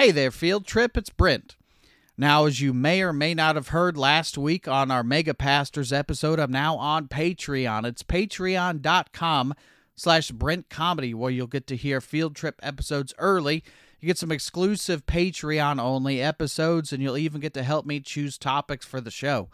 Hey there, Field Trip. It's Brent. Now, as you may or may not have heard last week on our Mega Pastors episode, I'm now on Patreon. It's patreon.com slash Brent Comedy, where you'll get to hear Field Trip episodes early. You get some exclusive Patreon only episodes, and you'll even get to help me choose topics for the show.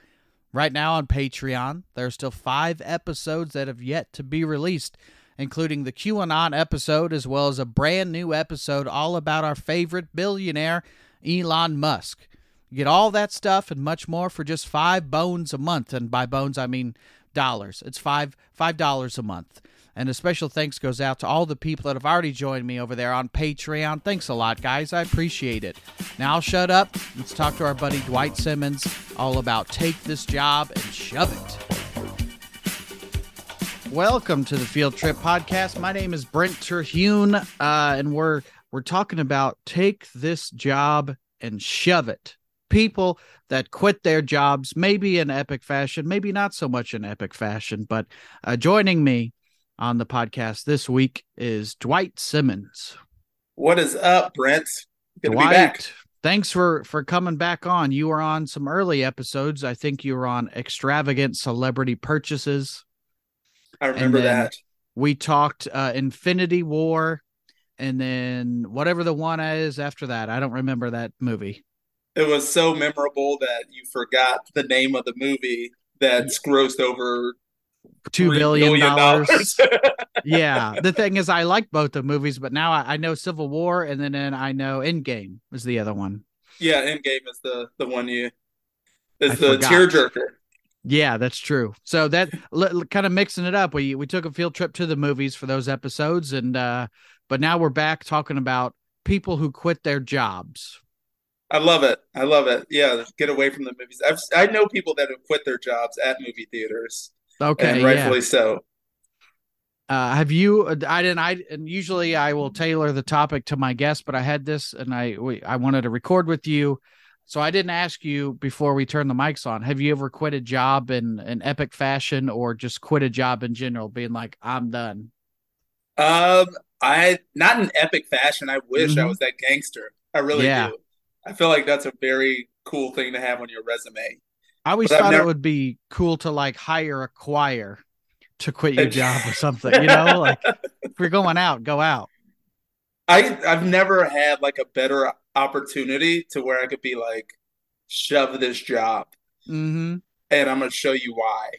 Right now on Patreon, there are still five episodes that have yet to be released including the QAnon episode, as well as a brand new episode all about our favorite billionaire, Elon Musk. Get all that stuff and much more for just five bones a month. And by bones, I mean dollars. It's five five dollars a month. And a special thanks goes out to all the people that have already joined me over there on Patreon. Thanks a lot, guys. I appreciate it. Now I'll shut up. Let's talk to our buddy Dwight Simmons all about take this job and shove it. Welcome to the Field Trip Podcast. My name is Brent Terhune, uh, and we're we're talking about take this job and shove it. People that quit their jobs, maybe in epic fashion, maybe not so much in epic fashion. But uh, joining me on the podcast this week is Dwight Simmons. What is up, Brent? Good Dwight, to be back. Thanks for for coming back on. You were on some early episodes. I think you were on extravagant celebrity purchases. I remember that. We talked uh, Infinity War, and then whatever the one is after that. I don't remember that movie. It was so memorable that you forgot the name of the movie that's grossed over two billion dollars. yeah, the thing is, I like both the movies, but now I, I know Civil War, and then, then I know Endgame is the other one. Yeah, Endgame is the the one you is I the tearjerker. Yeah, that's true. So that l- kind of mixing it up. We we took a field trip to the movies for those episodes, and uh, but now we're back talking about people who quit their jobs. I love it. I love it. Yeah, get away from the movies. I've, I know people that have quit their jobs at movie theaters. Okay, and rightfully yeah. so. Uh, have you? I didn't. I and usually I will tailor the topic to my guest, but I had this, and I we, I wanted to record with you so I didn't ask you before we turn the mics on. Have you ever quit a job in an epic fashion or just quit a job in general, being like, I'm done? Um, I not in epic fashion. I wish mm-hmm. I was that gangster. I really yeah. do. I feel like that's a very cool thing to have on your resume. I always but thought never... it would be cool to like hire a choir to quit your job or something. You know, like if you're going out, go out. I I've never had like a better opportunity to where I could be like, shove this job, mm-hmm. and I'm gonna show you why.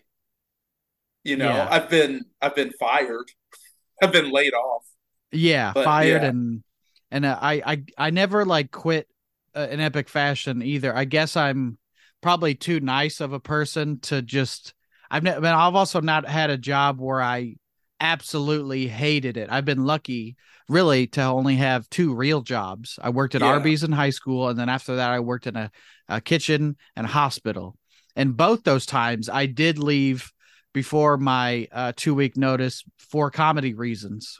You know, yeah. I've been I've been fired, I've been laid off. Yeah, but, fired yeah. and and uh, I I I never like quit uh, in epic fashion either. I guess I'm probably too nice of a person to just. I've never. I've also not had a job where I absolutely hated it. I've been lucky really to only have two real jobs. I worked at yeah. Arby's in high school, and then after that, I worked in a, a kitchen and hospital. And both those times, I did leave before my uh, two week notice for comedy reasons.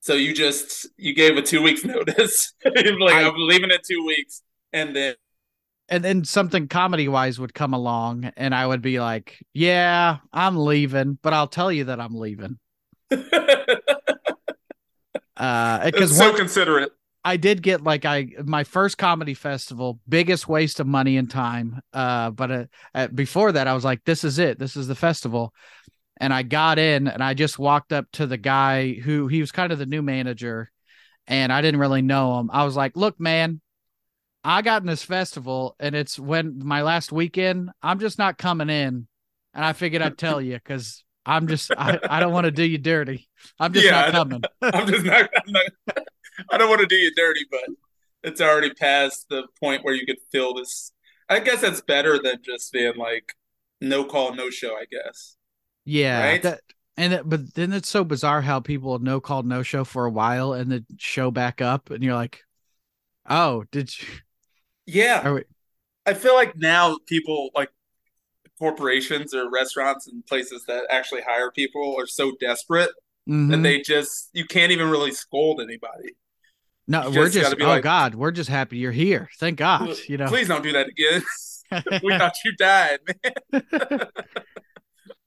So you just you gave a two weeks notice, like I, I'm leaving in two weeks, and then and then something comedy wise would come along, and I would be like, "Yeah, I'm leaving," but I'll tell you that I'm leaving. Uh, because so considerate. I did get like I my first comedy festival, biggest waste of money and time. Uh, but uh, uh, before that, I was like, this is it. This is the festival. And I got in and I just walked up to the guy who he was kind of the new manager, and I didn't really know him. I was like, look, man, I got in this festival and it's when my last weekend. I'm just not coming in, and I figured I'd tell you because I'm just I, I don't want to do you dirty. I'm just yeah, not coming. I'm just not, I'm not I don't want to do you dirty, but it's already past the point where you could feel this. I guess that's better than just being like no call, no show. I guess. Yeah, right? that and it, but then it's so bizarre how people no call, no show for a while and then show back up, and you're like, oh, did you? Yeah, we... I feel like now people like corporations or restaurants and places that actually hire people are so desperate mm-hmm. that they just you can't even really scold anybody. No, you we're just, just oh like, God, we're just happy you're here. Thank God. You know, please don't do that again. we thought you died, man.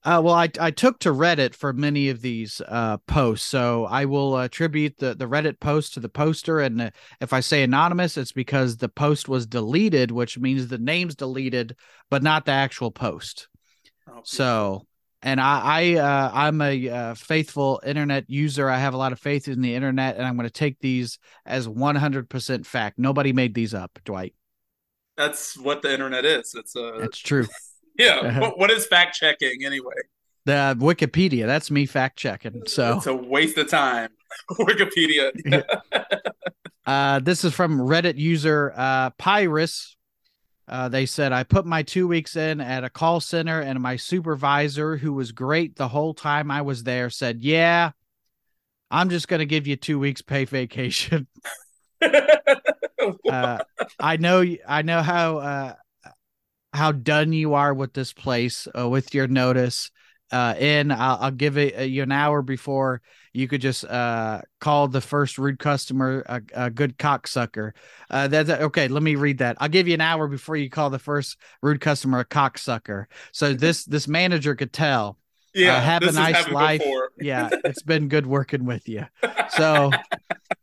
Uh, well, I, I took to Reddit for many of these uh, posts, so I will attribute the, the Reddit post to the poster. And uh, if I say anonymous, it's because the post was deleted, which means the name's deleted, but not the actual post. Oh, so, and I, I uh, I'm a uh, faithful internet user. I have a lot of faith in the internet, and I'm going to take these as 100% fact. Nobody made these up, Dwight. That's what the internet is. It's a. That's true. Yeah. what, what is fact checking anyway? The Wikipedia. That's me fact checking. So it's a waste of time. Wikipedia. uh, this is from Reddit user uh, Pyrus. Uh, they said I put my two weeks in at a call center, and my supervisor, who was great the whole time I was there, said, "Yeah, I'm just going to give you two weeks pay vacation." uh, I know, I know how uh, how done you are with this place uh, with your notice uh, in. I'll, I'll give it uh, you an hour before you could just uh, call the first rude customer a, a good cocksucker. Uh, that's okay. Let me read that. I'll give you an hour before you call the first rude customer a cocksucker. So this this manager could tell. Uh, yeah, have a nice life. yeah, it's been good working with you. So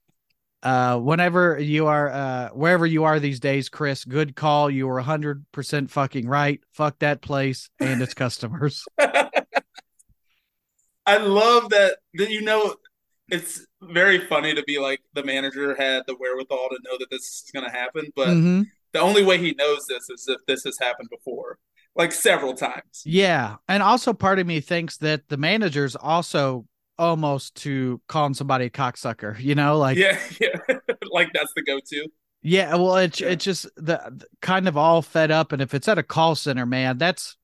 uh whenever you are uh wherever you are these days chris good call. You were 100% fucking right. Fuck that place and its customers. I love that. That you know it's very funny to be like the manager had the wherewithal to know that this is going to happen but mm-hmm. the only way he knows this is if this has happened before like several times. Yeah and also part of me thinks that the managers also almost to calling somebody a cocksucker, you know, like yeah, yeah, like that's the go-to. Yeah, well, it's yeah. it's just the, the, kind of all fed up, and if it's at a call center, man, that's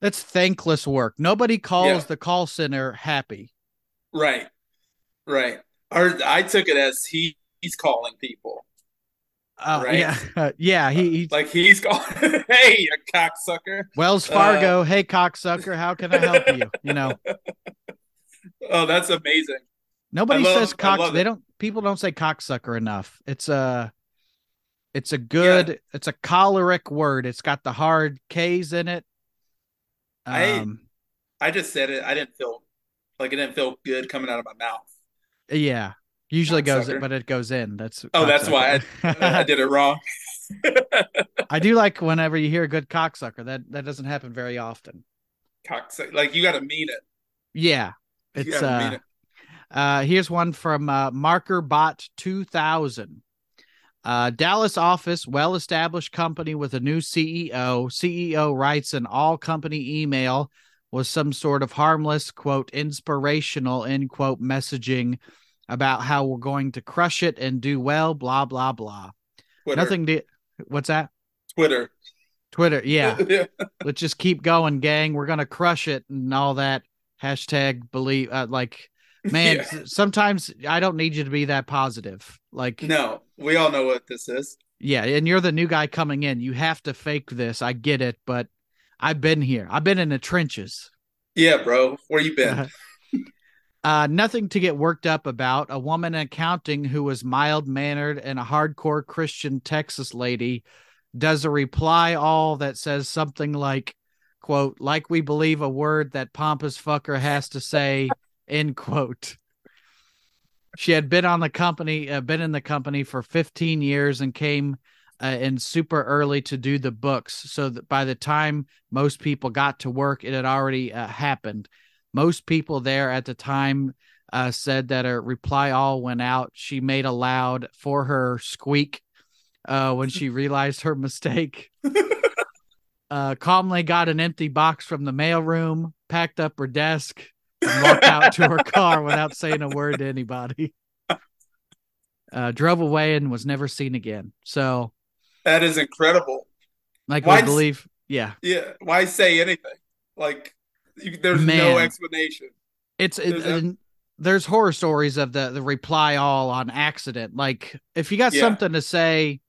that's thankless work. Nobody calls yeah. the call center happy. Right, right. Or I took it as he he's calling people. Uh, right? Yeah, uh, yeah. He, like he's calling, hey, a cocksucker. Wells Fargo, uh, hey, cocksucker, how can I help you? You know. Oh, that's amazing. Nobody love, says cock. They don't. People don't say cocksucker enough. It's a. It's a good. Yeah. It's a choleric word. It's got the hard K's in it. Um, I. I just said it. I didn't feel like it didn't feel good coming out of my mouth. Yeah, usually goes, in, but it goes in. That's. Oh, that's why I, I did it wrong. I do like whenever you hear a good cocksucker. That that doesn't happen very often. Cocksucker, like you got to mean it. Yeah, it's uh, it. uh, here's one from uh, MarkerBot 2000. Uh, Dallas office, well established company with a new CEO. CEO writes an all company email with some sort of harmless, quote, inspirational, end quote, messaging about how we're going to crush it and do well, blah, blah, blah. Twitter. Nothing to, what's that? Twitter. Twitter, yeah. yeah. Let's just keep going, gang. We're going to crush it and all that hashtag believe uh, like man yeah. sometimes i don't need you to be that positive. Like no we all know what this is. Yeah and you're the new guy coming in. You have to fake this. I get it but i've been here. I've been in the trenches. Yeah bro. Where you been? Uh, nothing to get worked up about. A woman in accounting who was mild mannered and a hardcore Christian Texas lady does a reply all that says something like, quote, like we believe a word that pompous fucker has to say, end quote. She had been on the company, uh, been in the company for 15 years and came uh, in super early to do the books. So that by the time most people got to work, it had already uh, happened. Most people there at the time uh, said that a reply all went out. She made a loud for her squeak uh, when she realized her mistake. uh, calmly got an empty box from the mailroom, packed up her desk, and walked out to her car without saying a word to anybody. Uh, drove away and was never seen again. So that is incredible. Like why believe, yeah, yeah. Why say anything? Like you, there's Man, no explanation. It's there's, it, there's horror stories of the the reply all on accident. Like if you got yeah. something to say,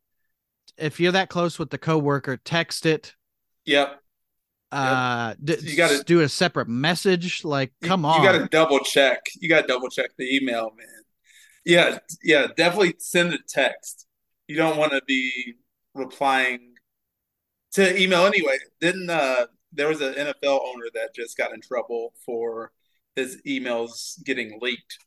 if you're that close with the coworker, text it Yep. Uh, yep. D- you got to do a separate message. Like, come you, on, you got to double check. You got to double check the email, man. Yeah, yeah, definitely send a text. You don't want to be replying to email anyway. Didn't uh there was an NFL owner that just got in trouble for his emails getting leaked.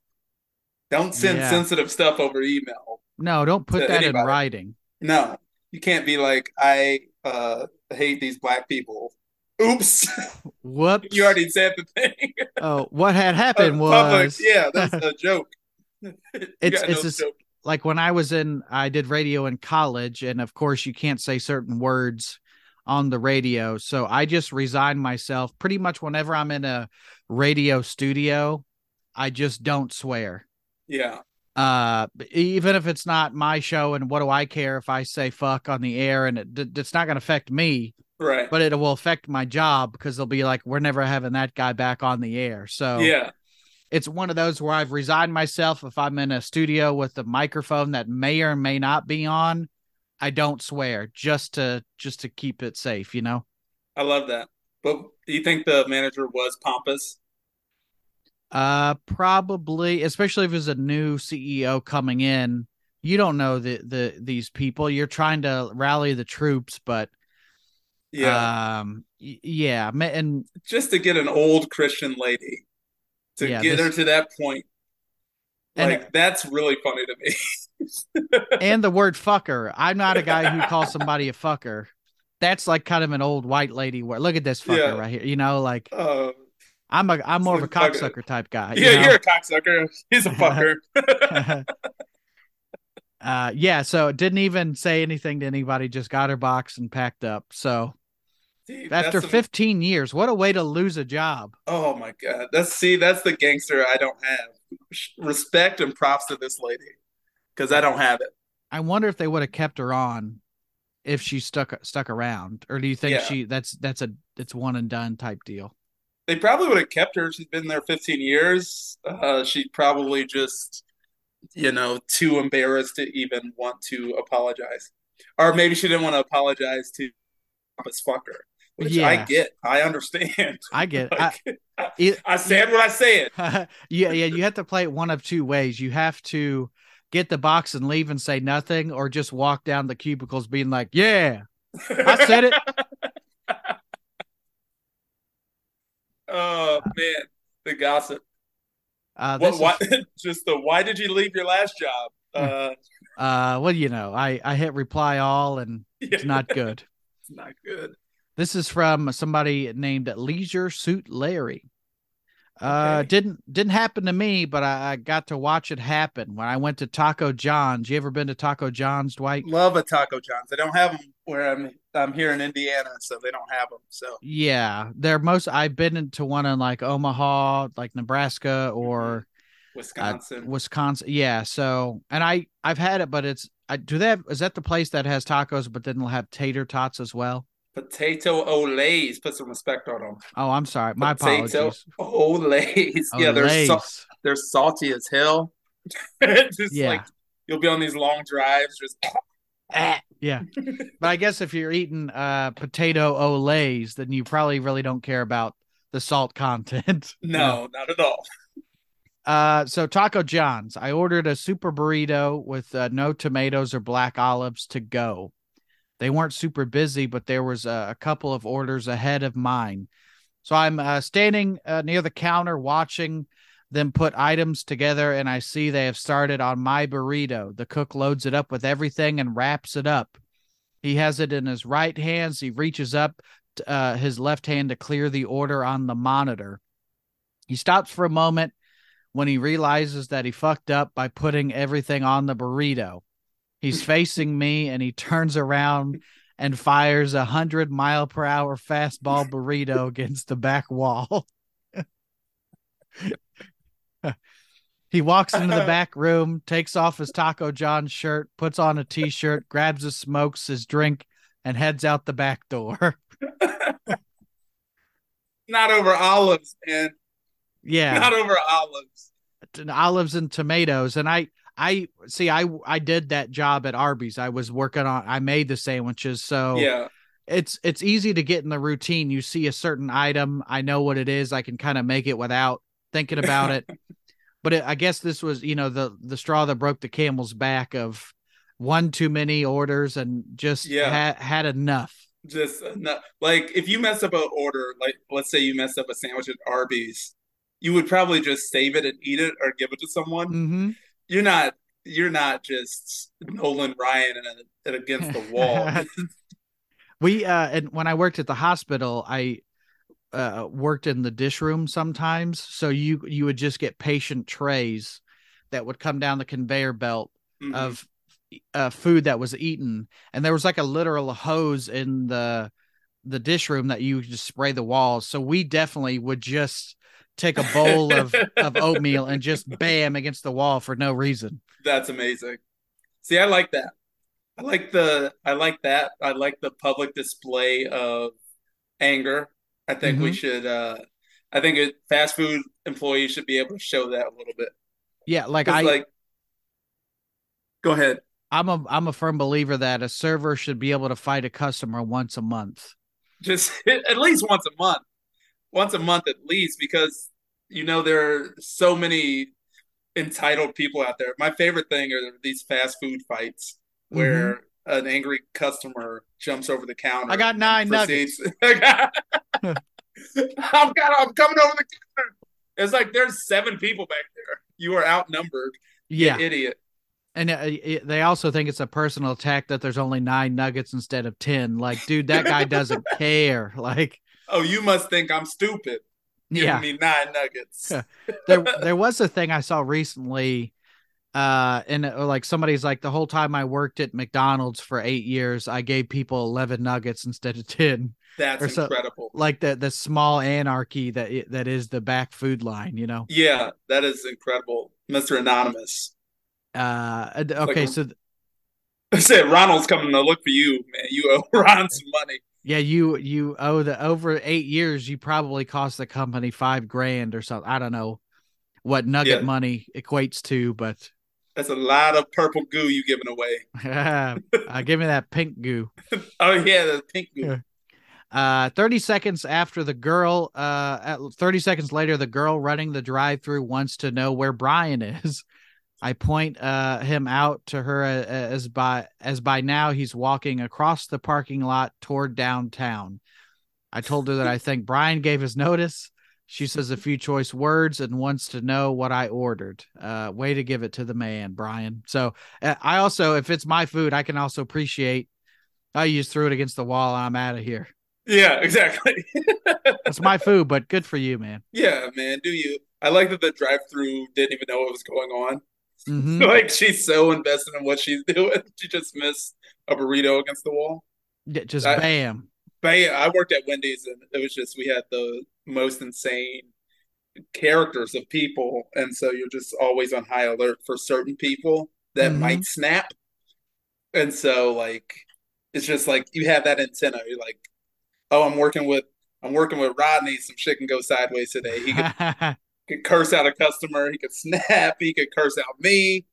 Don't send yeah. sensitive stuff over email. No, don't put that anybody. in writing. No, you can't be like, I uh, hate these black people. Oops. Whoops. you already said the thing. oh, what had happened uh, was. Yeah, that's a joke. it's it's a, like when I was in, I did radio in college, and of course, you can't say certain words on the radio. So I just resigned myself pretty much whenever I'm in a radio studio, I just don't swear. Yeah. Uh, even if it's not my show, and what do I care if I say fuck on the air and it, it's not going to affect me. Right. But it will affect my job because they'll be like, we're never having that guy back on the air. So, yeah it's one of those where I've resigned myself. If I'm in a studio with a microphone that may or may not be on, I don't swear just to just to keep it safe, you know. I love that. But do you think the manager was pompous? Uh probably, especially if it's a new CEO coming in. You don't know the the these people. You're trying to rally the troops, but yeah. Um yeah, and just to get an old Christian lady to yeah, get this... her to that point. Like and, that's really funny to me. and the word fucker. I'm not a guy who calls somebody a fucker. That's like kind of an old white lady word. Look at this fucker yeah. right here. You know, like uh, I'm a I'm more of a cocksucker type guy. Yeah, you know? you're a cocksucker. He's a fucker. uh yeah, so didn't even say anything to anybody, just got her box and packed up. So after 15 years, what a way to lose a job. Oh my god. That's see, that's the gangster I don't have. Respect and props to this lady cuz I don't have it. I wonder if they would have kept her on if she stuck stuck around or do you think yeah. she that's that's a it's one and done type deal. They probably would have kept her. She's been there 15 years. Uh, she probably just you know, too embarrassed to even want to apologize. Or maybe she didn't want to apologize to this fucker which yeah. I get. I understand. I get. like, I, it, I said what I said. yeah, yeah. You have to play it one of two ways. You have to get the box and leave and say nothing, or just walk down the cubicles being like, "Yeah, I said it." oh man, the gossip. Uh, what, why, just the why did you leave your last job? Uh, uh, well, you know, I I hit reply all, and yeah. it's not good. it's not good. This is from somebody named Leisure Suit Larry. Uh, okay. didn't didn't happen to me, but I, I, got to watch it happen when I went to Taco John's. You ever been to Taco John's, Dwight? Love a Taco John's. They don't have them where I'm. I'm here in Indiana, so they don't have them. So yeah, they're most. I've been into one in like Omaha, like Nebraska or mm-hmm. Wisconsin. Uh, Wisconsin, yeah. So and I I've had it, but it's I do that. Is that the place that has tacos, but then they'll have tater tots as well? Potato Olés. Put some respect on them. Oh, I'm sorry. My Potato apologies. Olés. Yeah, they're so, they're salty as hell. just yeah. like you'll be on these long drives, just yeah. but I guess if you're eating uh potato Olés, then you probably really don't care about the salt content. No, not at all. Uh, so Taco John's. I ordered a super burrito with uh, no tomatoes or black olives to go. They weren't super busy, but there was a, a couple of orders ahead of mine. So I'm uh, standing uh, near the counter watching them put items together, and I see they have started on my burrito. The cook loads it up with everything and wraps it up. He has it in his right hand. So he reaches up uh, his left hand to clear the order on the monitor. He stops for a moment when he realizes that he fucked up by putting everything on the burrito. He's facing me and he turns around and fires a hundred mile per hour fastball burrito against the back wall. he walks into the back room, takes off his Taco John shirt, puts on a t shirt, grabs his smokes, his drink, and heads out the back door. Not over olives, man. Yeah. Not over olives. Olives and tomatoes. And I I see. I I did that job at Arby's. I was working on. I made the sandwiches. So yeah, it's it's easy to get in the routine. You see a certain item. I know what it is. I can kind of make it without thinking about it. but it, I guess this was you know the the straw that broke the camel's back of one too many orders and just yeah. ha- had enough. Just not, like if you mess up an order, like let's say you mess up a sandwich at Arby's, you would probably just save it and eat it or give it to someone. Mm-hmm. You're not you're not just Nolan Ryan and, against the wall. we uh and when I worked at the hospital, I uh worked in the dish room sometimes. So you you would just get patient trays that would come down the conveyor belt mm-hmm. of uh, food that was eaten, and there was like a literal hose in the the dish room that you just spray the walls. So we definitely would just take a bowl of, of oatmeal and just bam against the wall for no reason. That's amazing. See, I like that. I like the I like that. I like the public display of anger. I think mm-hmm. we should uh I think it, fast food employees should be able to show that a little bit. Yeah, like I like Go ahead. I'm a I'm a firm believer that a server should be able to fight a customer once a month. Just at least once a month. Once a month at least because you know there are so many entitled people out there. My favorite thing are these fast food fights where mm-hmm. an angry customer jumps over the counter. I got nine nuggets. I'm got, I'm coming over the counter. It's like there's seven people back there. You are outnumbered. Yeah, idiot. And uh, it, they also think it's a personal attack that there's only nine nuggets instead of 10. Like, dude, that guy doesn't care. Like, oh, you must think I'm stupid. Giving yeah. me nine nuggets. there, there was a thing I saw recently. Uh, and uh, like somebody's like, the whole time I worked at McDonald's for eight years, I gave people 11 nuggets instead of 10. That's so, incredible. Like the the small anarchy that that is the back food line, you know. Yeah, that is incredible, Mister Anonymous. Uh, okay, like, so th- I said Ronald's coming to look for you, man. You owe Ron some money. Yeah, you you owe the over eight years. You probably cost the company five grand or something. I don't know what nugget yeah. money equates to, but that's a lot of purple goo you giving away. uh, give me that pink goo. oh yeah, the pink goo. Uh, 30 seconds after the girl, uh, 30 seconds later, the girl running the drive through wants to know where Brian is. I point uh, him out to her as by as by now he's walking across the parking lot toward downtown. I told her that I think Brian gave his notice. She says a few choice words and wants to know what I ordered. Uh, way to give it to the man, Brian. So uh, I also, if it's my food, I can also appreciate. I just threw it against the wall. I'm out of here. Yeah, exactly. it's my food, but good for you, man. Yeah, man. Do you? I like that the drive-through didn't even know what was going on. Mm-hmm. like she's so invested in what she's doing. She just missed a burrito against the wall. Yeah, just I, bam. Bam. I worked at Wendy's and it was just we had the most insane characters of people. And so you're just always on high alert for certain people that mm-hmm. might snap. And so like it's just like you have that antenna. You're like, oh, I'm working with I'm working with Rodney. Some shit can go sideways today. He could could curse out a customer. He could snap. He could curse out me.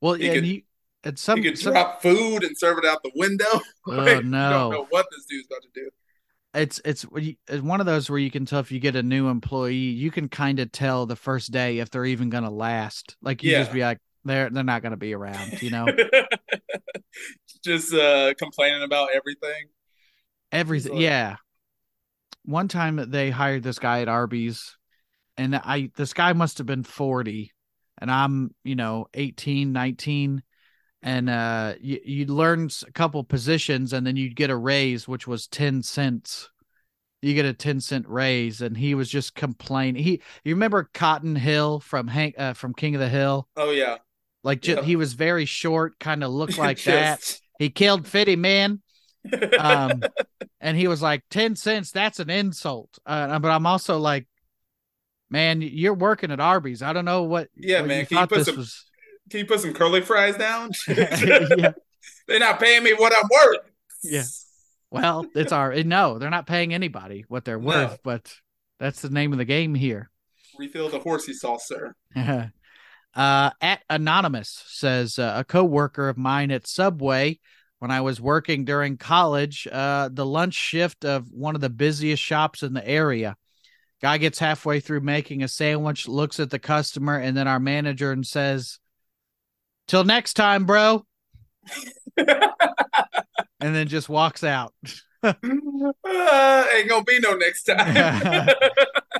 Well, he yeah, could, he, at some he could some, drop food and serve it out the window. Oh like, no! don't know what this dude's about to do. It's it's it's one of those where you can tell if you get a new employee, you can kind of tell the first day if they're even going to last. Like you yeah. just be like, they're they're not going to be around, you know. just uh complaining about everything. Everything, like, yeah. One time they hired this guy at Arby's and I this guy must have been 40 and I'm, you know, 18, 19 and uh you, you'd learn a couple positions and then you'd get a raise which was 10 cents. You get a 10 cent raise and he was just complaining. He you remember cotton hill from hank uh, from king of the hill? Oh yeah. Like just, he was very short kind of looked like just... that. He killed fitty man. Um and he was like 10 cents that's an insult. Uh, but i'm also like man, you're working at Arby's. I don't know what. Yeah, what man. You can you put some? Was... Can you put some curly fries down? yeah. They're not paying me what I'm worth. Yeah. Well, it's our no. They're not paying anybody what they're worth, no. but that's the name of the game here. Refill the horsey sauce, sir. uh, at anonymous says uh, a coworker of mine at Subway when I was working during college, uh, the lunch shift of one of the busiest shops in the area. Guy gets halfway through making a sandwich, looks at the customer, and then our manager and says, "Till next time, bro." and then just walks out. uh, ain't gonna be no next time.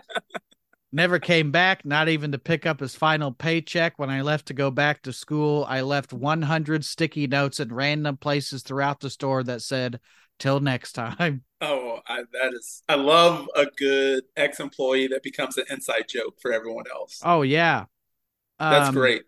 Never came back, not even to pick up his final paycheck. When I left to go back to school, I left 100 sticky notes in random places throughout the store that said, Till next time. Oh, I, that is, I love a good ex employee that becomes an inside joke for everyone else. Oh, yeah. That's um, great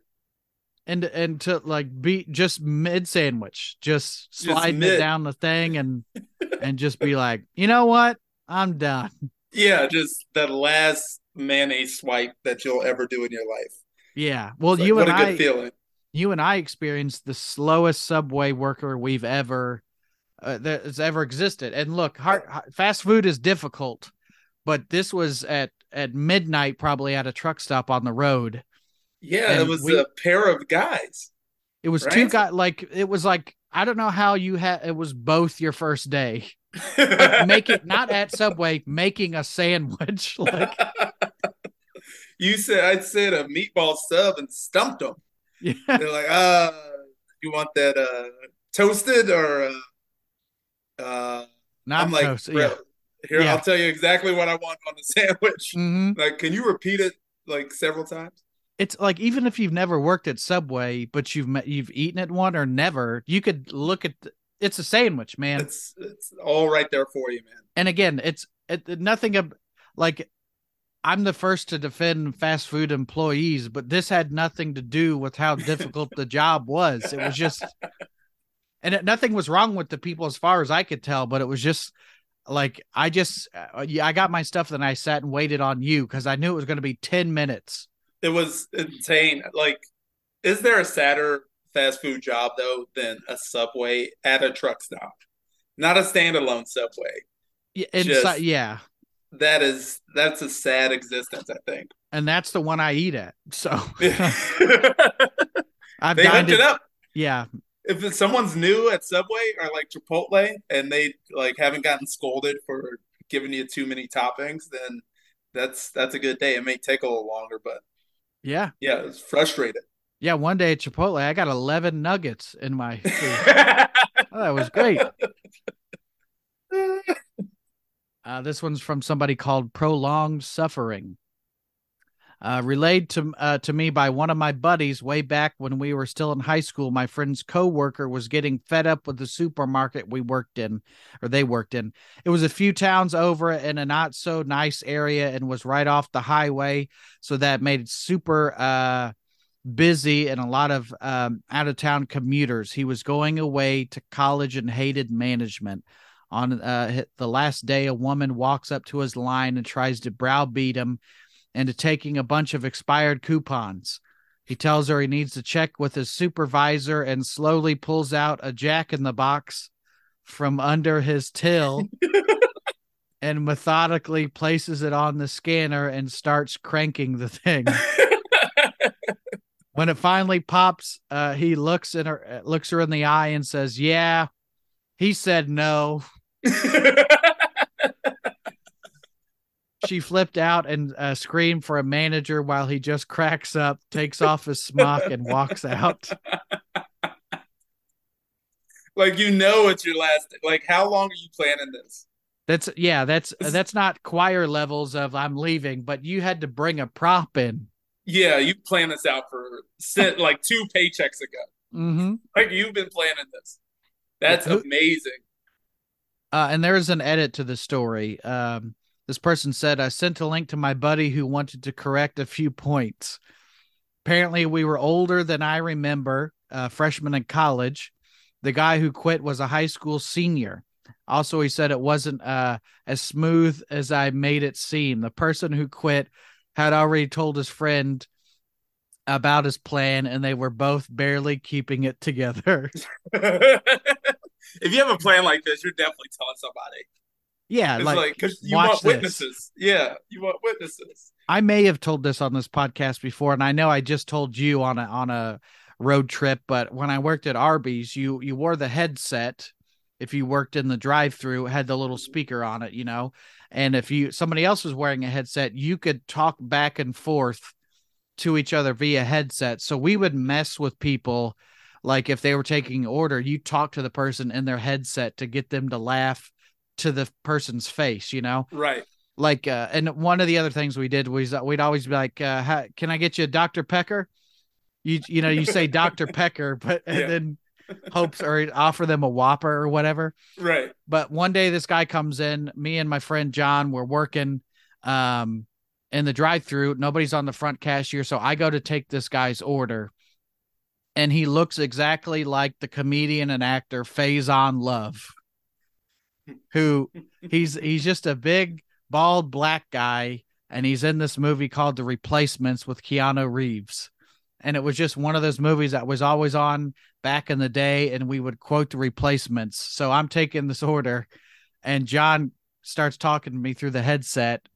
and and to like be just mid sandwich, just sliding just it down the thing and and just be like, you know what, I'm done. Yeah, just the last mayonnaise swipe that you'll ever do in your life. Yeah, well, you and I, feeling. You and I experienced the slowest subway worker we've ever uh, that has ever existed. And look, hard, fast food is difficult, but this was at at midnight, probably at a truck stop on the road yeah, and it was we, a pair of guys. It was right? two guys. Like it was like I don't know how you had. It was both your first day. like, make it not at Subway, making a sandwich. Like you said, I said a meatball sub and stumped them. Yeah, they're like, uh, you want that uh toasted or uh, uh not I'm like, yeah. here yeah. I'll tell you exactly what I want on the sandwich. Mm-hmm. Like, can you repeat it like several times? it's like even if you've never worked at Subway, but you've met, you've eaten at one or never, you could look at the, it's a sandwich, man. It's it's all right there for you, man. And again, it's it, nothing of like I'm the first to defend fast food employees, but this had nothing to do with how difficult the job was. It was just, and nothing was wrong with the people as far as I could tell, but it was just like I just, uh, yeah, I got my stuff, and I sat and waited on you because I knew it was going to be ten minutes it was insane. Like, is there a sadder fast food job though than a Subway at a truck stop? Not a standalone Subway. Yeah, Just, yeah. That is that's a sad existence, I think. And that's the one I eat at. So I've they hooked it up. Yeah. If someone's new at Subway or like Chipotle and they like haven't gotten scolded for giving you too many toppings, then that's that's a good day. It may take a little longer, but yeah. Yeah, it's frustrating. Yeah, one day at Chipotle, I got 11 nuggets in my food. oh, that was great. Uh, this one's from somebody called Prolonged Suffering. Uh, relayed to uh, to me by one of my buddies way back when we were still in high school. My friend's coworker was getting fed up with the supermarket we worked in, or they worked in. It was a few towns over in a not so nice area and was right off the highway, so that made it super uh, busy and a lot of um, out of town commuters. He was going away to college and hated management. On uh, the last day, a woman walks up to his line and tries to browbeat him into taking a bunch of expired coupons. He tells her he needs to check with his supervisor and slowly pulls out a jack in the box from under his till and methodically places it on the scanner and starts cranking the thing. when it finally pops, uh, he looks in her looks her in the eye and says, "Yeah." He said no. she flipped out and uh, screamed for a manager while he just cracks up, takes off his smock, and walks out. Like you know, it's your last. Like, how long are you planning this? That's yeah. That's that's not choir levels of I'm leaving, but you had to bring a prop in. Yeah, you planned this out for like two paychecks ago. Mm-hmm. Like you've been planning this. That's yeah. amazing. Uh, and there's an edit to the story. Um, this person said, I sent a link to my buddy who wanted to correct a few points. Apparently, we were older than I remember, uh, freshman in college. The guy who quit was a high school senior. Also, he said it wasn't uh, as smooth as I made it seem. The person who quit had already told his friend about his plan, and they were both barely keeping it together. if you have a plan like this, you're definitely telling somebody. Yeah, like because like, you want witnesses. This. Yeah, you want witnesses. I may have told this on this podcast before, and I know I just told you on a on a road trip. But when I worked at Arby's, you you wore the headset. If you worked in the drive-through, had the little speaker on it, you know. And if you somebody else was wearing a headset, you could talk back and forth to each other via headset. So we would mess with people like if they were taking order, you talk to the person in their headset to get them to laugh to the person's face, you know? Right. Like, uh, and one of the other things we did was we'd always be like, uh, how, can I get you a Dr. Pecker? You, you know, you say Dr. Pecker, but and yeah. then hopes or offer them a Whopper or whatever. Right. But one day this guy comes in, me and my friend John were working, um, in the drive through. Nobody's on the front cashier. So I go to take this guy's order and he looks exactly like the comedian and actor Faizon Love, who he's he's just a big bald black guy, and he's in this movie called The Replacements with Keanu Reeves, and it was just one of those movies that was always on back in the day, and we would quote The Replacements. So I'm taking this order, and John starts talking to me through the headset.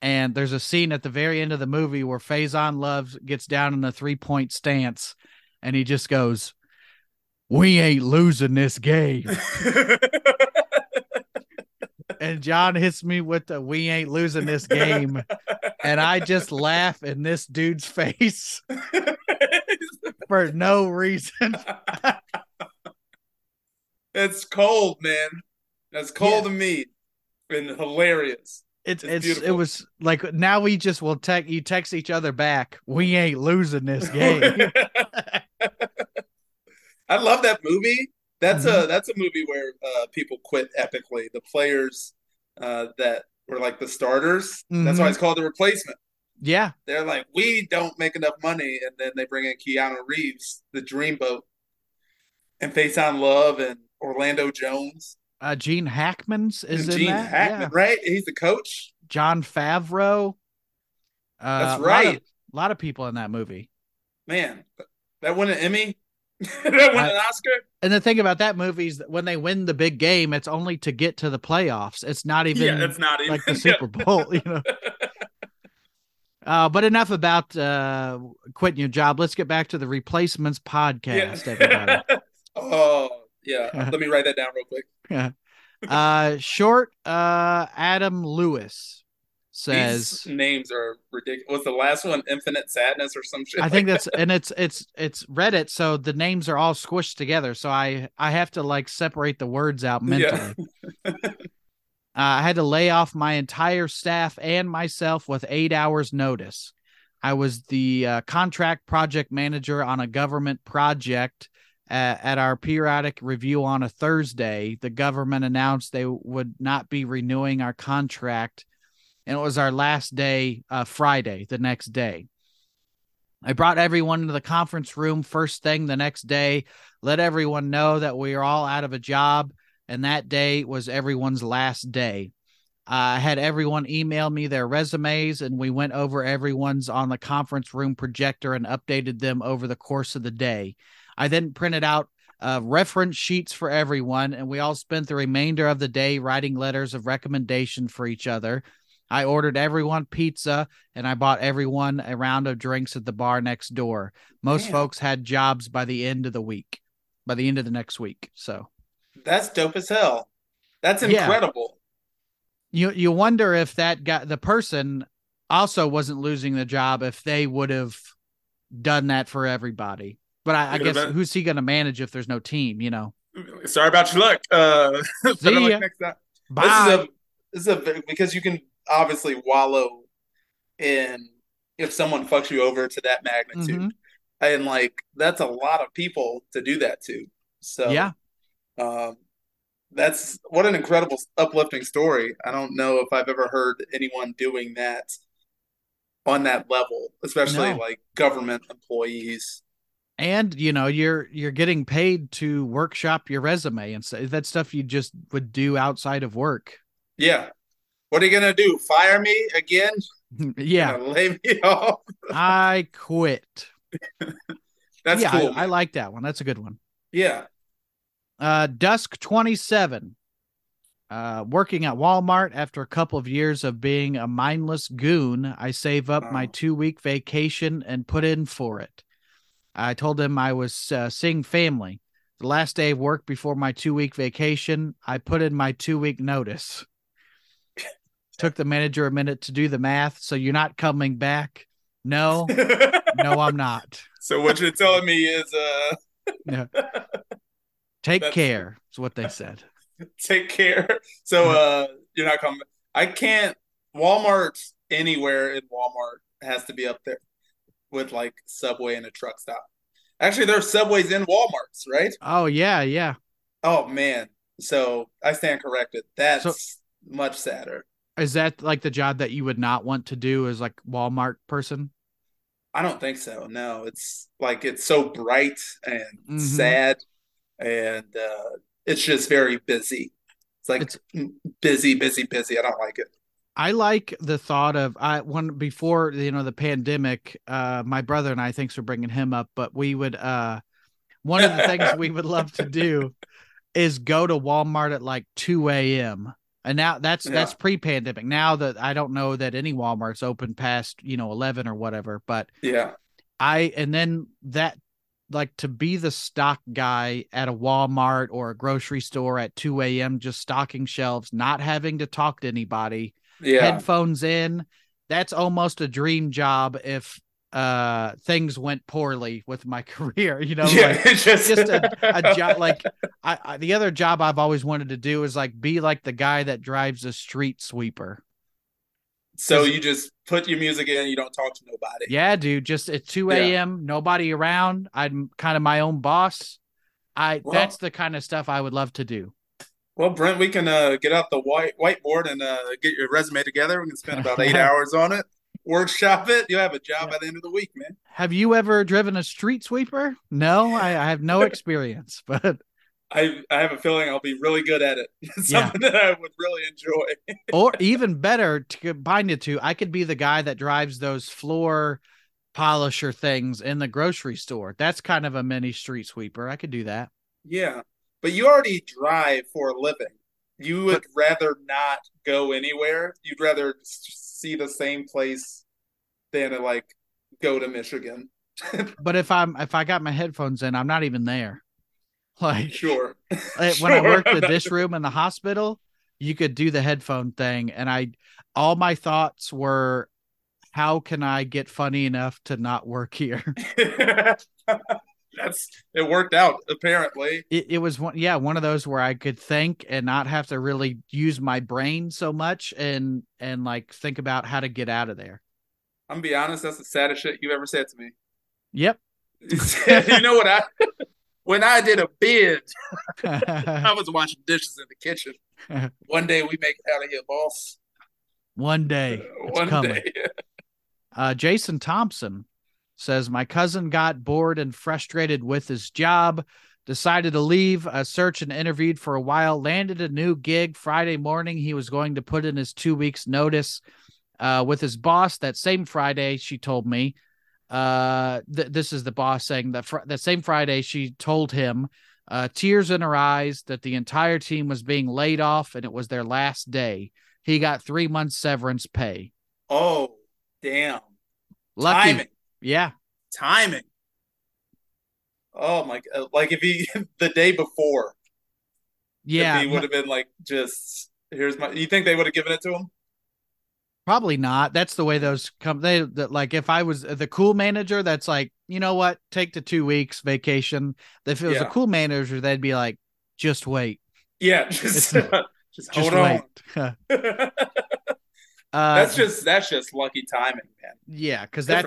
And there's a scene at the very end of the movie where Faizon Love gets down in a three point stance and he just goes, "We ain't losing this game." and John hits me with the "We ain't losing this game," and I just laugh in this dude's face for no reason. it's cold, man. That's cold yeah. to me, and hilarious. It's, it's, it's it was like now we just will text you text each other back. We ain't losing this game. I love that movie. That's mm-hmm. a that's a movie where uh, people quit epically. The players uh, that were like the starters. Mm-hmm. That's why mm-hmm. it's called the replacement. Yeah, they're like we don't make enough money, and then they bring in Keanu Reeves, the Dreamboat, and Faizon Love and Orlando Jones. Uh, Gene Hackman's is Gene Hackman, yeah. right? He's the coach. Jon Favreau. Uh, That's right. A lot, of, a lot of people in that movie. Man, that won an Emmy. that won an Oscar. And the thing about that movie is that when they win the big game, it's only to get to the playoffs. It's not even. Yeah, it's not even like the Super Bowl. You know. Uh, but enough about uh, quitting your job. Let's get back to the replacements podcast, yeah. everybody. oh yeah, let me write that down real quick. Yeah. Uh, short. Uh, Adam Lewis says These names are ridiculous. Was the last one? Infinite Sadness or some shit. I like think that's that. and it's it's it's Reddit, so the names are all squished together. So I I have to like separate the words out mentally. Yeah. uh, I had to lay off my entire staff and myself with eight hours notice. I was the uh, contract project manager on a government project. At, at our periodic review on a Thursday, the government announced they would not be renewing our contract and it was our last day, uh, Friday, the next day. I brought everyone into the conference room first thing the next day, let everyone know that we are all out of a job, and that day was everyone's last day. I had everyone email me their resumes, and we went over everyone's on the conference room projector and updated them over the course of the day. I then printed out uh, reference sheets for everyone, and we all spent the remainder of the day writing letters of recommendation for each other. I ordered everyone pizza and I bought everyone a round of drinks at the bar next door. Most Damn. folks had jobs by the end of the week, by the end of the next week. So that's dope as hell. That's incredible. Yeah. You you wonder if that got the person also wasn't losing the job if they would have done that for everybody. But I, I guess been. who's he going to manage if there's no team? You know. Sorry about your luck. Uh, See ya. Bye. This is a this is a because you can obviously wallow in if someone fucks you over to that magnitude. Mm-hmm. And like that's a lot of people to do that to. So yeah. Um that's what an incredible uplifting story. I don't know if I've ever heard anyone doing that on that level, especially no. like government employees. And you know, you're you're getting paid to workshop your resume and say that stuff you just would do outside of work. Yeah. What are you gonna do? Fire me again? yeah, lay me off. I quit. That's yeah, cool. I, I, like that one. That's a good one. Yeah. Uh, Dusk twenty seven. Uh, working at Walmart after a couple of years of being a mindless goon, I save up my two week vacation and put in for it. I told him I was uh, seeing family. The last day of work before my two week vacation, I put in my two week notice took the manager a minute to do the math. So you're not coming back? No, no, I'm not. So what you're telling me is, uh, yeah. Take That's, care is what they said. Take care. So uh you're not coming. I can't Walmart anywhere in Walmart has to be up there with like Subway and a truck stop. Actually, there are subways in Walmarts, right? Oh yeah, yeah. Oh man. So I stand corrected. That's so, much sadder. Is that like the job that you would not want to do as like Walmart person? I don't think so. No, it's like it's so bright and mm-hmm. sad, and uh, it's just very busy. It's like it's, busy, busy, busy. I don't like it. I like the thought of I when before you know the pandemic. Uh, my brother and I thanks for bringing him up, but we would uh, one of the things we would love to do is go to Walmart at like two a.m. And now that's yeah. that's pre-pandemic. Now that I don't know that any Walmart's open past you know eleven or whatever, but yeah, I and then that like to be the stock guy at a Walmart or a grocery store at 2 a.m. just stocking shelves, not having to talk to anybody, yeah. headphones in. That's almost a dream job if uh things went poorly with my career you know yeah, like just, just a, a job like I, I, the other job i've always wanted to do is like be like the guy that drives a street sweeper. So you just put your music in you don't talk to nobody? Yeah dude just at 2 a.m yeah. nobody around i'm kind of my own boss. I well, that's the kind of stuff i would love to do. Well, Brent, we can uh, get out the white whiteboard and uh, get your resume together. We can spend about eight hours on it, workshop it. You'll have a job yeah. by the end of the week, man. Have you ever driven a street sweeper? No, I, I have no experience, but I I have a feeling I'll be really good at it. Something yeah. that I would really enjoy. or even better, to combine the two, I could be the guy that drives those floor polisher things in the grocery store. That's kind of a mini street sweeper. I could do that. Yeah. But you already drive for a living. You would but, rather not go anywhere. You'd rather see the same place than to like go to Michigan. but if I'm if I got my headphones in, I'm not even there. Like sure. when sure. I worked the this room in the hospital, you could do the headphone thing, and I all my thoughts were, how can I get funny enough to not work here? That's it worked out apparently. It, it was one yeah one of those where i could think and not have to really use my brain so much and and like think about how to get out of there. I'm gonna be honest that's the saddest shit you've ever said to me. Yep. You know what i when i did a bid i was washing dishes in the kitchen. One day we make it out of here boss. One day. One coming. day. Uh jason thompson says my cousin got bored and frustrated with his job decided to leave a search and interviewed for a while landed a new gig friday morning. He was going to put in his two weeks notice uh, with his boss that same friday she told me. Uh, th- this is the boss saying that fr- that same friday she told him uh, tears in her eyes that the entire team was being laid off and it was their last day. He got three months severance pay. Oh damn. Lucky Timing. Yeah. Timing. Oh my god! Like if he the day before. Yeah. he would have been like, just here's my. You think they would have given it to him? Probably not. That's the way those come. They that like if I was the cool manager, that's like you know what, take the two weeks vacation. If it was yeah. a cool manager, they'd be like, just wait. Yeah, just uh, just hold on. uh, that's just that's just lucky timing, man. Yeah, because that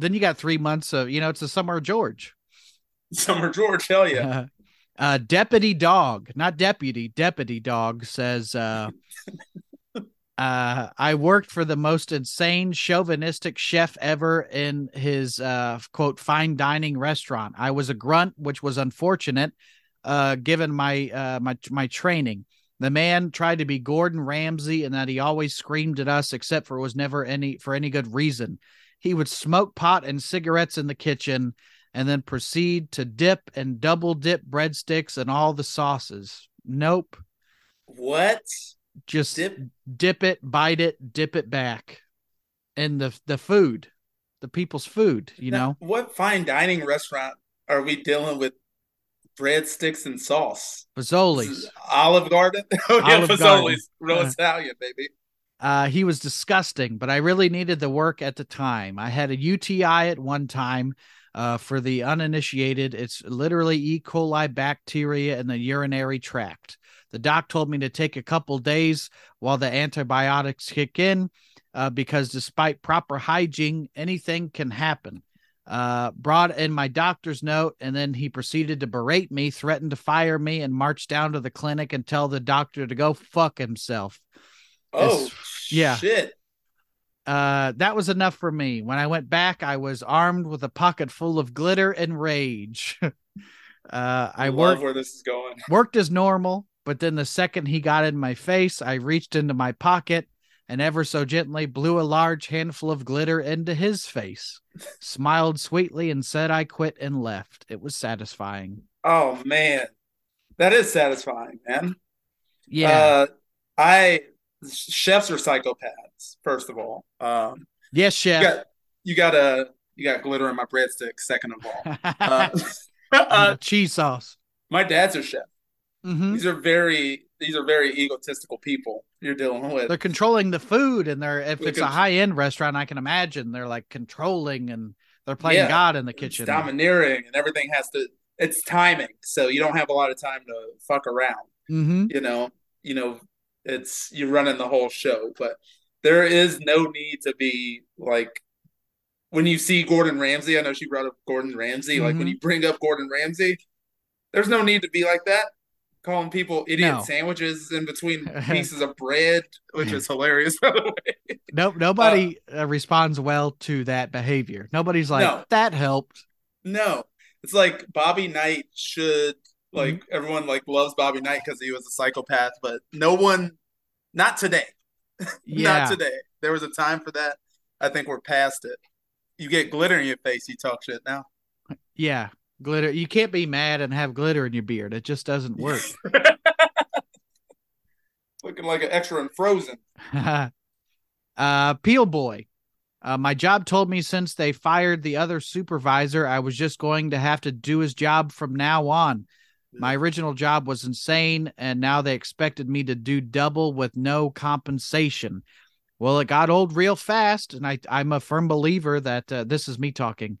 then you got three months of you know it's the summer George. Summer George, hell yeah. Uh, deputy dog, not deputy, deputy dog says, uh, uh, I worked for the most insane chauvinistic chef ever in his uh, quote fine dining restaurant. I was a grunt, which was unfortunate, uh, given my uh, my my training. The man tried to be Gordon Ramsay, and that he always screamed at us, except for it was never any for any good reason. He would smoke pot and cigarettes in the kitchen and then proceed to dip and double dip breadsticks and all the sauces. Nope. What? Just dip, dip it, bite it, dip it back. And the the food, the people's food, you now, know. What fine dining restaurant are we dealing with breadsticks and sauce? Fazoli's. Olive Garden? oh, yeah, Olive Fazoli's. Garden. Real uh, Italian, baby. Uh, he was disgusting, but I really needed the work at the time. I had a UTI at one time. Uh, for the uninitiated, it's literally E. coli bacteria in the urinary tract. The doc told me to take a couple days while the antibiotics kick in, uh, because despite proper hygiene, anything can happen. Uh, brought in my doctor's note, and then he proceeded to berate me, threatened to fire me, and march down to the clinic and tell the doctor to go fuck himself. Oh, yeah. Shit. Uh, that was enough for me. When I went back, I was armed with a pocket full of glitter and rage. uh, I, I worked where this is going. Worked as normal, but then the second he got in my face, I reached into my pocket and ever so gently blew a large handful of glitter into his face, smiled sweetly, and said I quit and left. It was satisfying. Oh man, that is satisfying, man. Yeah, uh, I chefs are psychopaths. First of all, um, yes, chef. You got, you got a you got glitter in my breadstick. Second of all, uh, uh, cheese sauce. My dad's a chef. Mm-hmm. These are very these are very egotistical people you're dealing with. They're controlling the food, and they're if it's a high end restaurant, I can imagine they're like controlling and they're playing yeah, God in the kitchen, domineering, and everything has to. It's timing, so you don't have a lot of time to fuck around. Mm-hmm. You know, you know, it's you're running the whole show, but there is no need to be like when you see Gordon Ramsay. I know she brought up Gordon Ramsay. Mm-hmm. Like when mm-hmm. you bring up Gordon Ramsay, there's no need to be like that calling people idiot no. sandwiches in between pieces of bread, which is hilarious, by the way. Nope, nobody uh, uh, responds well to that behavior. Nobody's like, no. that helped. No. It's like Bobby Knight should like mm-hmm. everyone like loves Bobby Knight because he was a psychopath, but no one not today. Yeah. not today. There was a time for that. I think we're past it. You get glitter in your face, you talk shit now. Yeah, glitter. You can't be mad and have glitter in your beard. It just doesn't work. Looking like an extra in Frozen. uh, Peel Boy. Uh, my job told me since they fired the other supervisor, I was just going to have to do his job from now on. My original job was insane, and now they expected me to do double with no compensation. Well, it got old real fast, and I, I'm a firm believer that uh, this is me talking.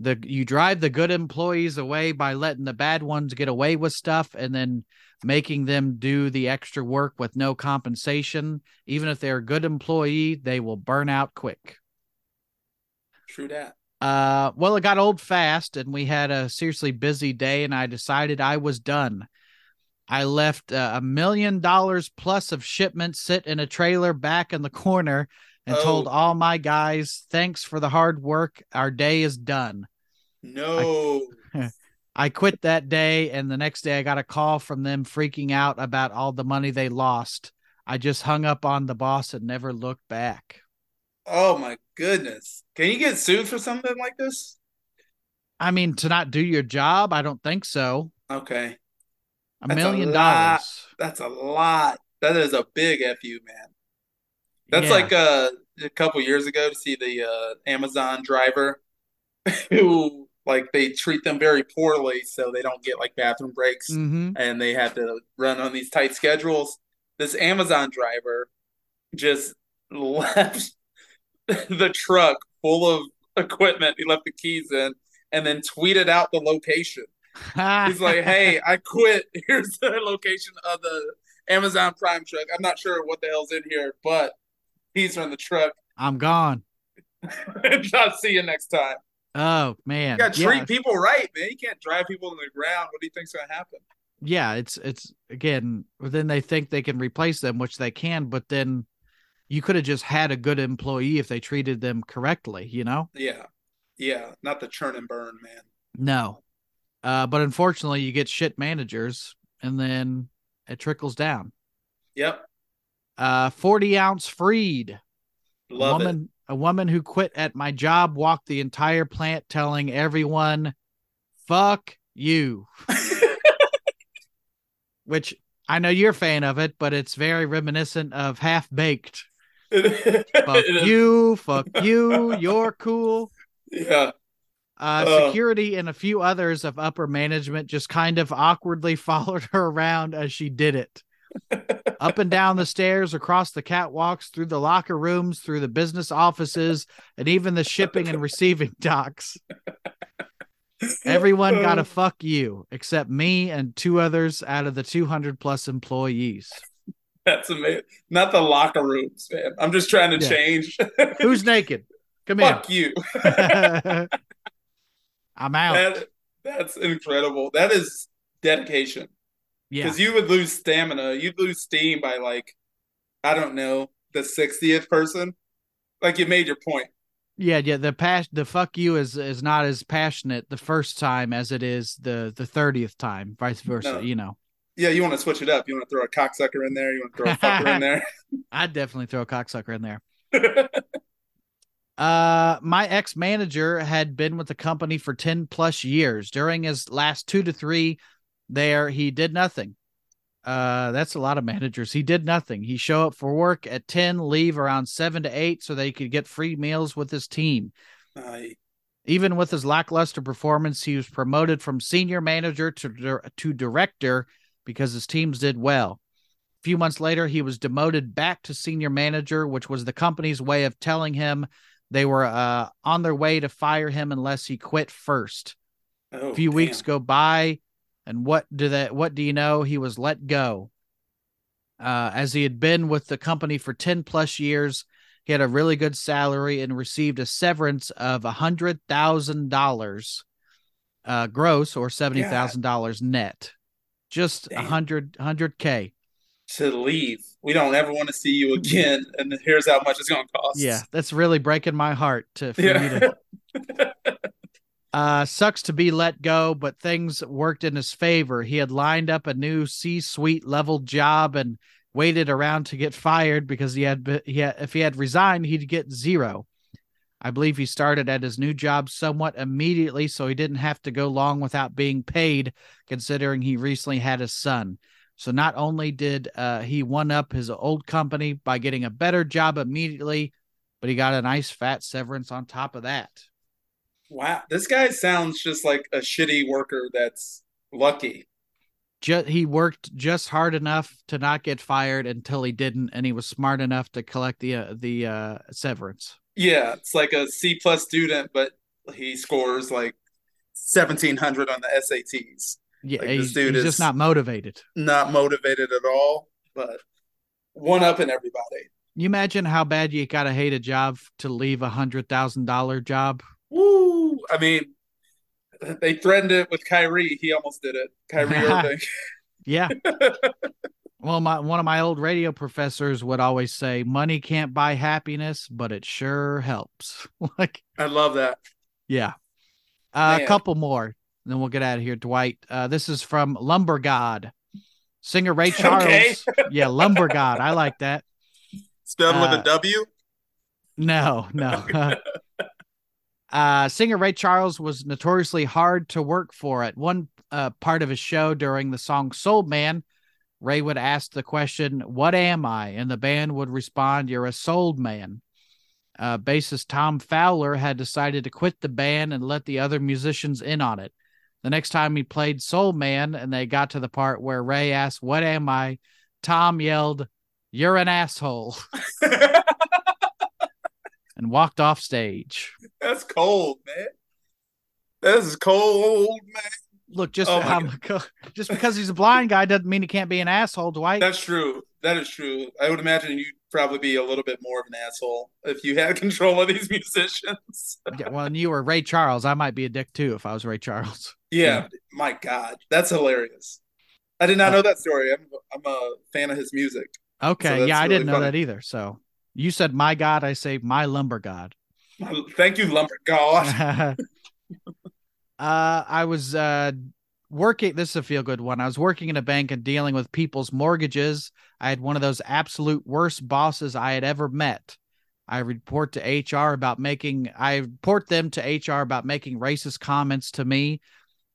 The you drive the good employees away by letting the bad ones get away with stuff and then making them do the extra work with no compensation. Even if they're a good employee they will burn out quick. True that uh well it got old fast and we had a seriously busy day and i decided i was done i left uh, a million dollars plus of shipments sit in a trailer back in the corner and oh. told all my guys, thanks for the hard work. Our day is done. No. I, I quit that day, and the next day I got a call from them freaking out about all the money they lost. I just hung up on the boss and never looked back. Oh my goodness. Can you get sued for something like this? I mean, to not do your job, I don't think so. Okay. A That's million a dollars. That's a lot. That is a big FU, man. That's yeah. like uh, a couple years ago to see the uh, Amazon driver who like they treat them very poorly, so they don't get like bathroom breaks, mm-hmm. and they have to run on these tight schedules. This Amazon driver just left the truck full of equipment. He left the keys in, and then tweeted out the location. He's like, "Hey, I quit. Here's the location of the Amazon Prime truck. I'm not sure what the hell's in here, but are in the truck. I'm gone. I'll see you next time. Oh man, you got to treat yeah. people right, man. You can't drive people in the ground. What do you think's gonna happen? Yeah, it's it's again. Then they think they can replace them, which they can, but then you could have just had a good employee if they treated them correctly. You know? Yeah, yeah. Not the churn and burn, man. No, uh, but unfortunately, you get shit managers, and then it trickles down. Yep. Uh, 40 ounce freed. Love a woman, it. a woman who quit at my job walked the entire plant telling everyone, fuck you. Which I know you're a fan of it, but it's very reminiscent of half baked. Fuck you, fuck you, you're cool. Yeah. Uh, uh, security and a few others of upper management just kind of awkwardly followed her around as she did it up and down the stairs, across the catwalks, through the locker rooms, through the business offices, and even the shipping and receiving docks. Everyone got a fuck you except me and two others out of the 200 plus employees. That's amazing. Not the locker rooms, man. I'm just trying to yeah. change. Who's naked? Come Fuck here. Fuck you. I'm out. That, that's incredible. That is dedication. Yeah. Because you would lose stamina. You'd lose steam by like, I don't know, the 60th person. Like you made your point. Yeah, yeah. The pas- the fuck you is is not as passionate the first time as it is the the thirtieth time, vice versa. No. You know. Yeah, you want to switch it up. You want to throw a cocksucker in there. You want to throw a fucker in there. I'd definitely throw a cocksucker in there. uh, my ex manager had been with the company for ten plus years. During his last two to three there, he did nothing. Uh, that's a lot of managers. He did nothing. He show up for work at 10, leave around 7 to 8 so they could get free meals with his team. Even with his lackluster performance, he was promoted from senior manager to to director because his teams did well. A few months later, he was demoted back to senior manager, which was the company's way of telling him they were uh, on their way to fire him unless he quit first. Oh, a few damn. weeks go by. And what do that? What do you know? He was let go. Uh, as he had been with the company for 10 plus years, he had a really good salary and received a severance of a hundred thousand uh, dollars gross or seventy thousand dollars net. Just a hundred hundred K. To leave. We don't ever want to see you again. And here's how much it's gonna cost. Yeah, that's really breaking my heart to for yeah. me to Uh, sucks to be let go, but things worked in his favor. He had lined up a new C-suite level job and waited around to get fired because he had, he had if he had resigned, he'd get zero. I believe he started at his new job somewhat immediately, so he didn't have to go long without being paid, considering he recently had a son. So not only did uh, he one up his old company by getting a better job immediately, but he got a nice fat severance on top of that. Wow, this guy sounds just like a shitty worker that's lucky. Just, he worked just hard enough to not get fired until he didn't, and he was smart enough to collect the uh, the uh, severance. Yeah, it's like a C plus student, but he scores like seventeen hundred on the SATs. Yeah, like he's, he's just not motivated. Not motivated at all, but one up in everybody. You imagine how bad you gotta hate a job to leave a hundred thousand dollar job Woo! I mean, they threatened it with Kyrie. He almost did it. Kyrie Irving. yeah. well, my one of my old radio professors would always say, "Money can't buy happiness, but it sure helps." like, I love that. Yeah. Uh, a couple more, then we'll get out of here, Dwight. Uh, this is from Lumber God, singer Ray Charles. Okay. yeah, Lumber God. I like that. Spelled uh, with a W. No, no. Uh, singer Ray Charles was notoriously hard to work for. At one uh, part of his show during the song Soul Man, Ray would ask the question, What am I? And the band would respond, You're a soul man. Uh, bassist Tom Fowler had decided to quit the band and let the other musicians in on it. The next time he played Soul Man and they got to the part where Ray asked, What am I? Tom yelled, You're an asshole. and walked off stage. That's cold, man. That's cold, man. Look, just oh um, just because he's a blind guy doesn't mean he can't be an asshole, Dwight. That's true. That is true. I would imagine you'd probably be a little bit more of an asshole if you had control of these musicians. yeah, well, and you were Ray Charles. I might be a dick too if I was Ray Charles. Yeah, yeah. my God, that's hilarious. I did not uh, know that story. I'm I'm a fan of his music. Okay, so yeah, I didn't know that either. So you said my God, I say my lumber God. Thank you, lumber God. uh, I was uh, working. This is a feel good one. I was working in a bank and dealing with people's mortgages. I had one of those absolute worst bosses I had ever met. I report to HR about making. I report them to HR about making racist comments to me.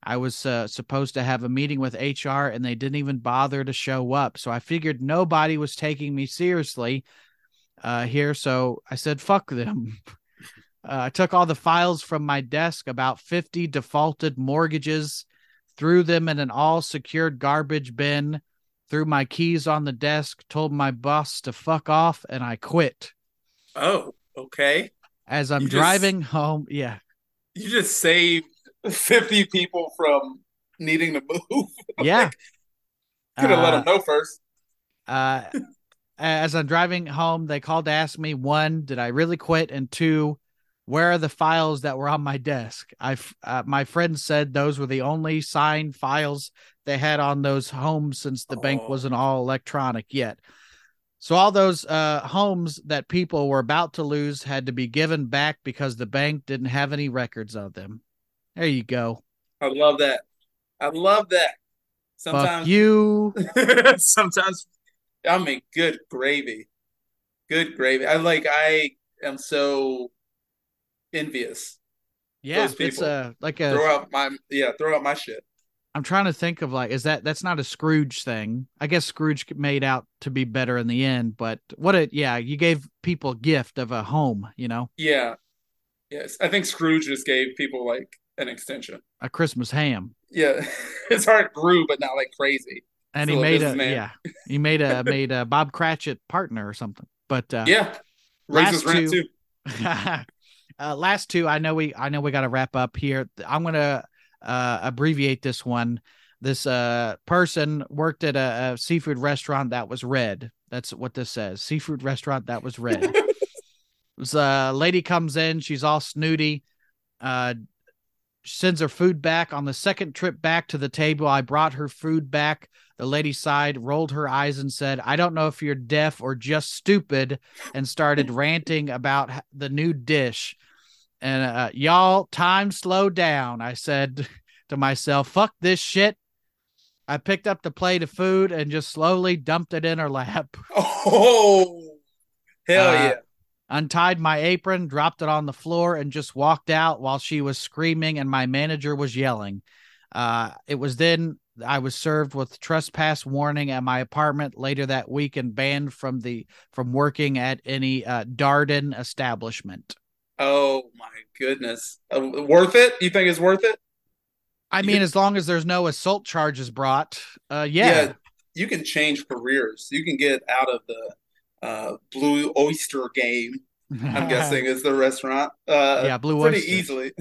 I was uh, supposed to have a meeting with HR and they didn't even bother to show up. So I figured nobody was taking me seriously uh, here. So I said, fuck them. Uh, I took all the files from my desk, about 50 defaulted mortgages, threw them in an all secured garbage bin, threw my keys on the desk, told my boss to fuck off, and I quit. Oh, okay. As I'm you driving just, home, yeah. You just saved 50 people from needing to move. Yeah. like, could have uh, let them know first. Uh, as I'm driving home, they called to ask me one, did I really quit? And two, where are the files that were on my desk? I, uh, my friend said those were the only signed files they had on those homes since the oh. bank wasn't all electronic yet. So all those uh, homes that people were about to lose had to be given back because the bank didn't have any records of them. There you go. I love that. I love that. Sometimes Fuck you. sometimes I mean, good gravy, good gravy. I like. I am so envious. Yeah, it's a like a throw out my yeah, throw out my shit. I'm trying to think of like, is that that's not a Scrooge thing? I guess Scrooge made out to be better in the end, but what it, yeah, you gave people a gift of a home, you know? Yeah, yes, I think Scrooge just gave people like an extension, a Christmas ham. Yeah, his heart grew, but not like crazy and he made a yeah he made a made a Bob Cratchit partner or something. But uh, yeah, last two, uh, last two. I know we I know we got to wrap up here. I'm gonna uh, abbreviate this one. This uh, person worked at a, a seafood restaurant that was red. That's what this says. Seafood restaurant that was red. this uh, lady comes in. She's all snooty. Uh, sends her food back. On the second trip back to the table, I brought her food back. The lady sighed, rolled her eyes, and said, I don't know if you're deaf or just stupid, and started ranting about the new dish. And uh, y'all, time slowed down. I said to myself, fuck this shit. I picked up the plate of food and just slowly dumped it in her lap. Oh, hell uh, yeah untied my apron, dropped it on the floor, and just walked out while she was screaming and my manager was yelling. Uh, it was then I was served with trespass warning at my apartment later that week and banned from the from working at any uh, Darden establishment. Oh my goodness! Uh, worth it? You think it's worth it? I mean, as long as there's no assault charges brought, uh, yeah. yeah, you can change careers. You can get out of the uh, Blue Oyster Game. I'm guessing is the restaurant. Uh, yeah, Blue pretty Oyster. easily.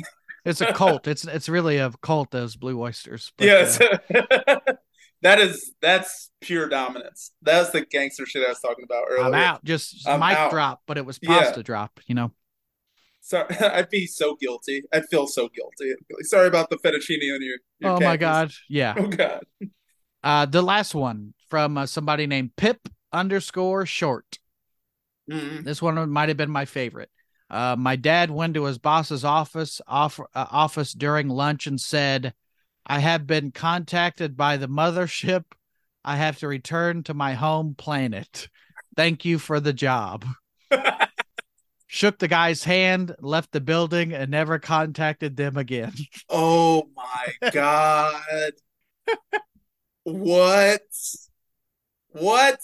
it's a cult. It's it's really a cult. Those Blue Oysters. But, yes. Uh, that is that's pure dominance. That's the gangster shit I was talking about earlier. I'm out. Just I'm mic out. drop, but it was pasta yeah. drop. You know. Sorry, I'd be so guilty. I'd feel so guilty. Sorry about the fettuccine on your. your oh my god! Yeah. Oh god. Uh, the last one from uh, somebody named Pip underscore short. Mm-hmm. This one might have been my favorite. Uh, my dad went to his boss's office off, uh, office during lunch and said, "I have been contacted by the mothership. I have to return to my home planet. Thank you for the job." Shook the guy's hand, left the building, and never contacted them again. Oh my god! what? What?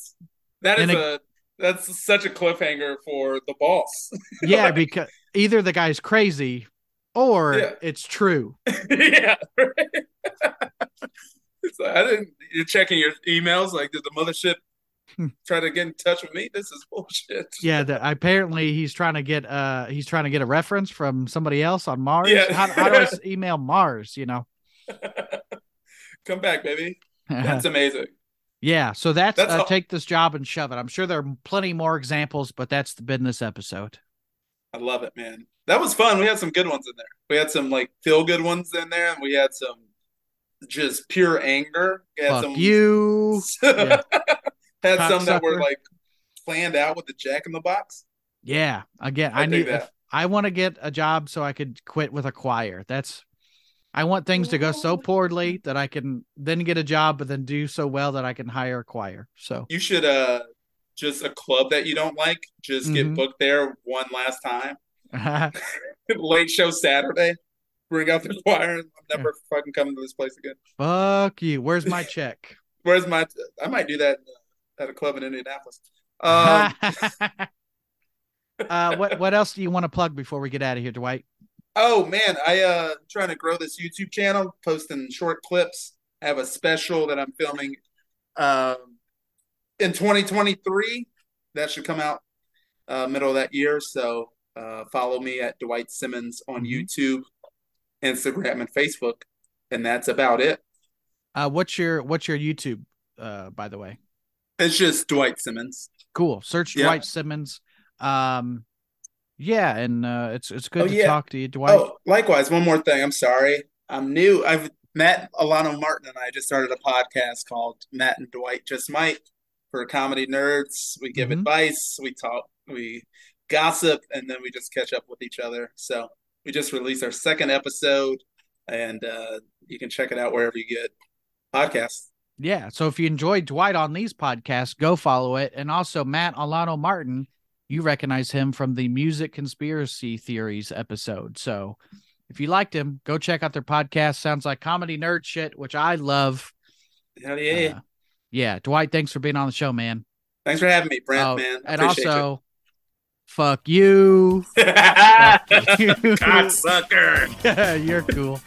That is a, a that's such a cliffhanger for the boss. yeah, because either the guy's crazy or yeah. it's true. yeah. it's like, I didn't. You're checking your emails. Like, did the mothership. try to get in touch with me? This is bullshit. yeah. The, apparently, he's trying to get uh he's trying to get a reference from somebody else on Mars. Yeah. How, how do I email Mars? You know. Come back, baby. That's amazing. Yeah, so that's, that's uh, take this job and shove it. I'm sure there are plenty more examples, but that's been this episode. I love it, man. That was fun. We had some good ones in there. We had some like feel good ones in there, and we had some just pure anger. Fuck some, you. yeah. Had Cock some that were like planned out with the Jack in the Box. Yeah, again, I, I need. I want to get a job so I could quit with a choir. That's I want things to go so poorly that I can then get a job, but then do so well that I can hire a choir. So you should uh just a club that you don't like, just mm-hmm. get booked there one last time. Late show Saturday. Bring out the choir. I'm never yeah. fucking coming to this place again. Fuck you. Where's my check? Where's my? I might do that at a club in Indianapolis. Um, uh, what what else do you want to plug before we get out of here, Dwight? Oh man, I uh trying to grow this YouTube channel, posting short clips. I have a special that I'm filming um in 2023 that should come out uh, middle of that year. So uh, follow me at Dwight Simmons on mm-hmm. YouTube. Instagram, and Facebook, and that's about it. Uh, what's your what's your YouTube? Uh, by the way, it's just Dwight Simmons. Cool. Search yeah. Dwight Simmons. Um, yeah, and uh, it's it's good oh, to yeah. talk to you, Dwight. Oh, likewise. One more thing. I'm sorry. I'm new. I've met Alano Martin and I just started a podcast called Matt and Dwight Just Might for comedy nerds. We give mm-hmm. advice, we talk, we gossip, and then we just catch up with each other. So we just released our second episode, and uh, you can check it out wherever you get podcasts. Yeah. So if you enjoyed Dwight on these podcasts, go follow it. And also Matt Alano Martin, you recognize him from the music conspiracy theories episode. So if you liked him, go check out their podcast. Sounds like comedy nerd shit, which I love. Hell yeah. Uh, yeah. Dwight, thanks for being on the show, man. Thanks for having me, Brent, oh, man. I and also, you. fuck you. fuck you. Cocksucker. You're cool.